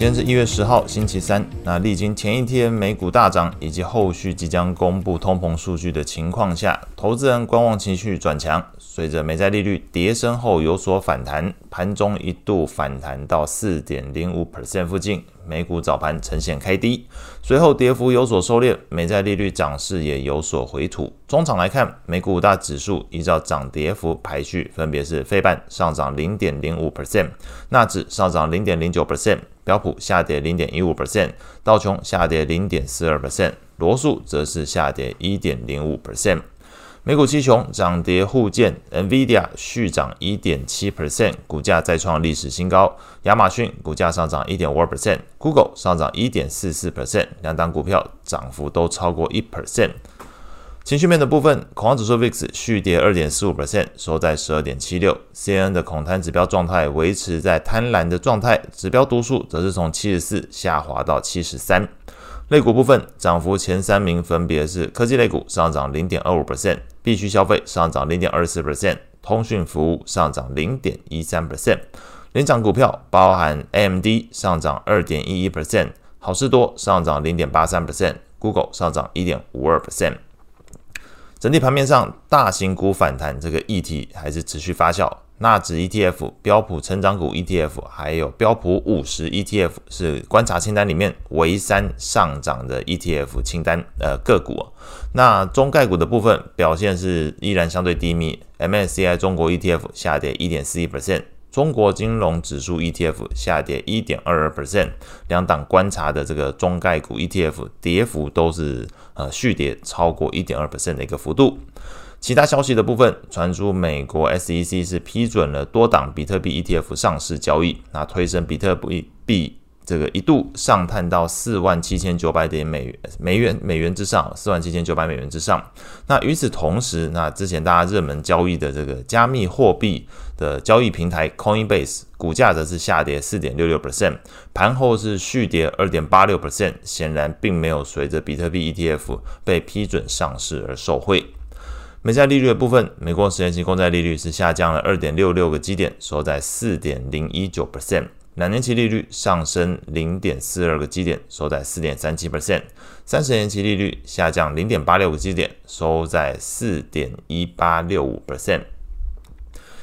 今天是一月十号，星期三。那历经前一天美股大涨，以及后续即将公布通膨数据的情况下，投资人观望情绪转强。随着美债利率跌升后有所反弹，盘中一度反弹到四点零五 percent 附近，美股早盘呈现开低，随后跌幅有所收敛，美债利率涨势也有所回吐。中场来看，美股五大指数依照涨跌幅排序，分别是费半上涨零点零五 percent，纳指上涨零点零九 percent。标普下跌零点一五 percent，道琼下跌零点四二 percent，罗素则是下跌一点零五 percent。美股七雄涨跌互见，NVIDIA 续涨一点七 percent，股价再创历史新高。亚马逊股价上涨一点五二 percent，Google 上涨一点四四 percent，两档股票涨幅都超过一 percent。情绪面的部分，恐慌指数 VIX 续跌二点四五 percent，收在十二点七六。CNN 的恐贪指标状态维持在贪婪的状态，指标读数则是从七十四下滑到七十三。类股部分，涨幅前三名分别是科技类股上涨零点二五 percent，必需消费上涨零点二四 percent，通讯服务上涨零点一三 percent。领涨股票包含 AMD 上涨二点一一 percent，好事多上涨零点八三 percent，Google 上涨一点五二 percent。整体盘面上，大型股反弹这个议题还是持续发酵。纳指 ETF、标普成长股 ETF，还有标普五十 ETF 是观察清单里面唯三上涨的 ETF 清单呃个股。那中概股的部分表现是依然相对低迷，MSCI 中国 ETF 下跌一点四一 percent。中国金融指数 ETF 下跌一点二二 percent，两档观察的这个中概股 ETF 跌幅都是呃续跌超过一点二 percent 的一个幅度。其他消息的部分传出，美国 SEC 是批准了多档比特币 ETF 上市交易，那推升比特币币。这个一度上探到四万七千九百点美元美元美元之上，四万七千九百美元之上。那与此同时，那之前大家热门交易的这个加密货币的交易平台 Coinbase 股价则是下跌四点六六 percent，盘后是续跌二点八六 percent，显然并没有随着比特币 ETF 被批准上市而受惠。美债利率的部分，美国十年期公债利率是下降了二点六六个基点，收在四点零一九 percent。两年期利率上升零点四二个基点，收在四点三七 percent；三十年期利率下降零点八六个基点，收在四点一八六五 percent。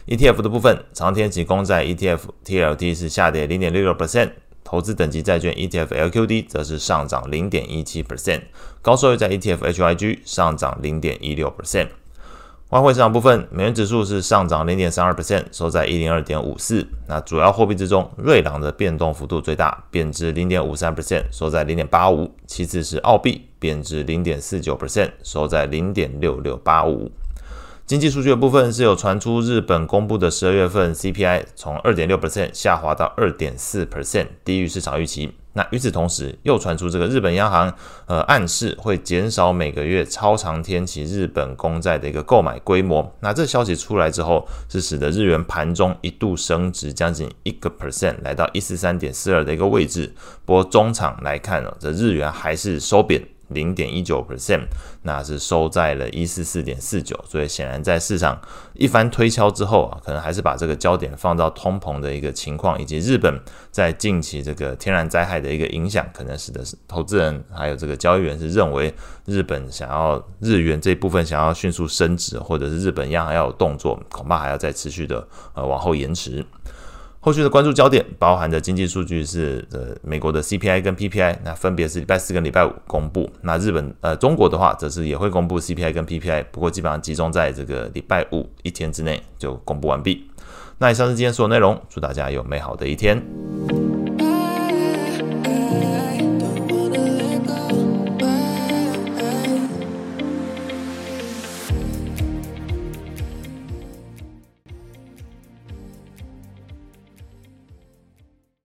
ETF 的部分，长天期公债 ETF TLT 是下跌零点六六 percent，投资等级债券 ETF LQD 则是上涨零点一七 percent，高收益债 ETF HYG 上涨零点一六 percent。外汇市场部分，美元指数是上涨零点三二 percent，收在一零二点五四。那主要货币之中，瑞郎的变动幅度最大，贬值零点五三 percent，收在零点八五。其次是澳币，贬值零点四九 percent，收在零点六六八五。经济数据的部分是有传出，日本公布的十二月份 CPI 从二点六 percent 下滑到二点四 percent，低于市场预期。那与此同时，又传出这个日本央行呃暗示会减少每个月超长天期日本公债的一个购买规模。那这消息出来之后，是使得日元盘中一度升值将近一个 percent，来到一四三点四二的一个位置。不过中场来看呢，这日元还是收贬。零点一九 percent，那是收在了一四四点四九，所以显然在市场一番推敲之后啊，可能还是把这个焦点放到通膨的一个情况，以及日本在近期这个天然灾害的一个影响，可能使得投资人还有这个交易员是认为日本想要日元这一部分想要迅速升值，或者是日本央行要有动作，恐怕还要再持续的呃往后延迟。后续的关注焦点包含的经济数据是呃美国的 CPI 跟 PPI，那分别是礼拜四跟礼拜五公布。那日本呃中国的话则是也会公布 CPI 跟 PPI，不过基本上集中在这个礼拜五一天之内就公布完毕。那以上是今天所有内容，祝大家有美好的一天。